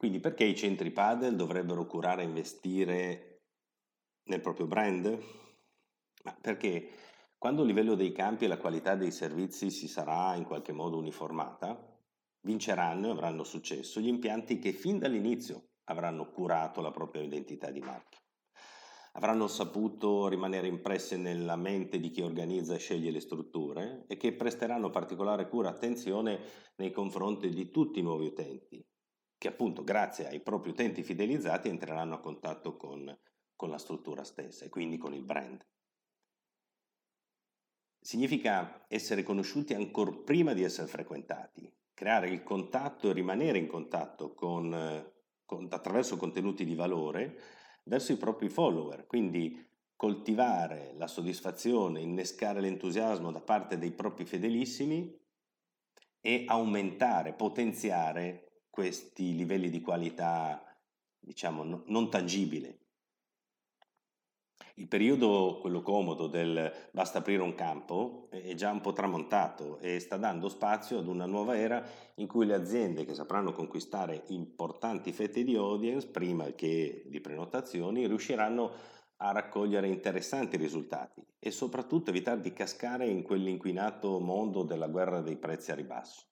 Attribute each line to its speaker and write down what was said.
Speaker 1: Quindi perché i centri padel dovrebbero curare e investire nel proprio brand? Ma perché quando il livello dei campi e la qualità dei servizi si sarà in qualche modo uniformata, vinceranno e avranno successo gli impianti che fin dall'inizio avranno curato la propria identità di marchio. Avranno saputo rimanere impresse nella mente di chi organizza e sceglie le strutture e che presteranno particolare cura e attenzione nei confronti di tutti i nuovi utenti, che appunto grazie ai propri utenti fidelizzati entreranno a contatto con, con la struttura stessa e quindi con il brand. Significa essere conosciuti ancora prima di essere frequentati, creare il contatto e rimanere in contatto con, con, attraverso contenuti di valore verso i propri follower, quindi coltivare la soddisfazione, innescare l'entusiasmo da parte dei propri fedelissimi e aumentare, potenziare questi livelli di qualità, diciamo, no, non tangibile. Il periodo, quello comodo del basta aprire un campo, è già un po' tramontato e sta dando spazio ad una nuova era in cui le aziende che sapranno conquistare importanti fette di audience prima che di prenotazioni riusciranno a raccogliere interessanti risultati e soprattutto evitare di cascare in quell'inquinato mondo della guerra dei prezzi a ribasso.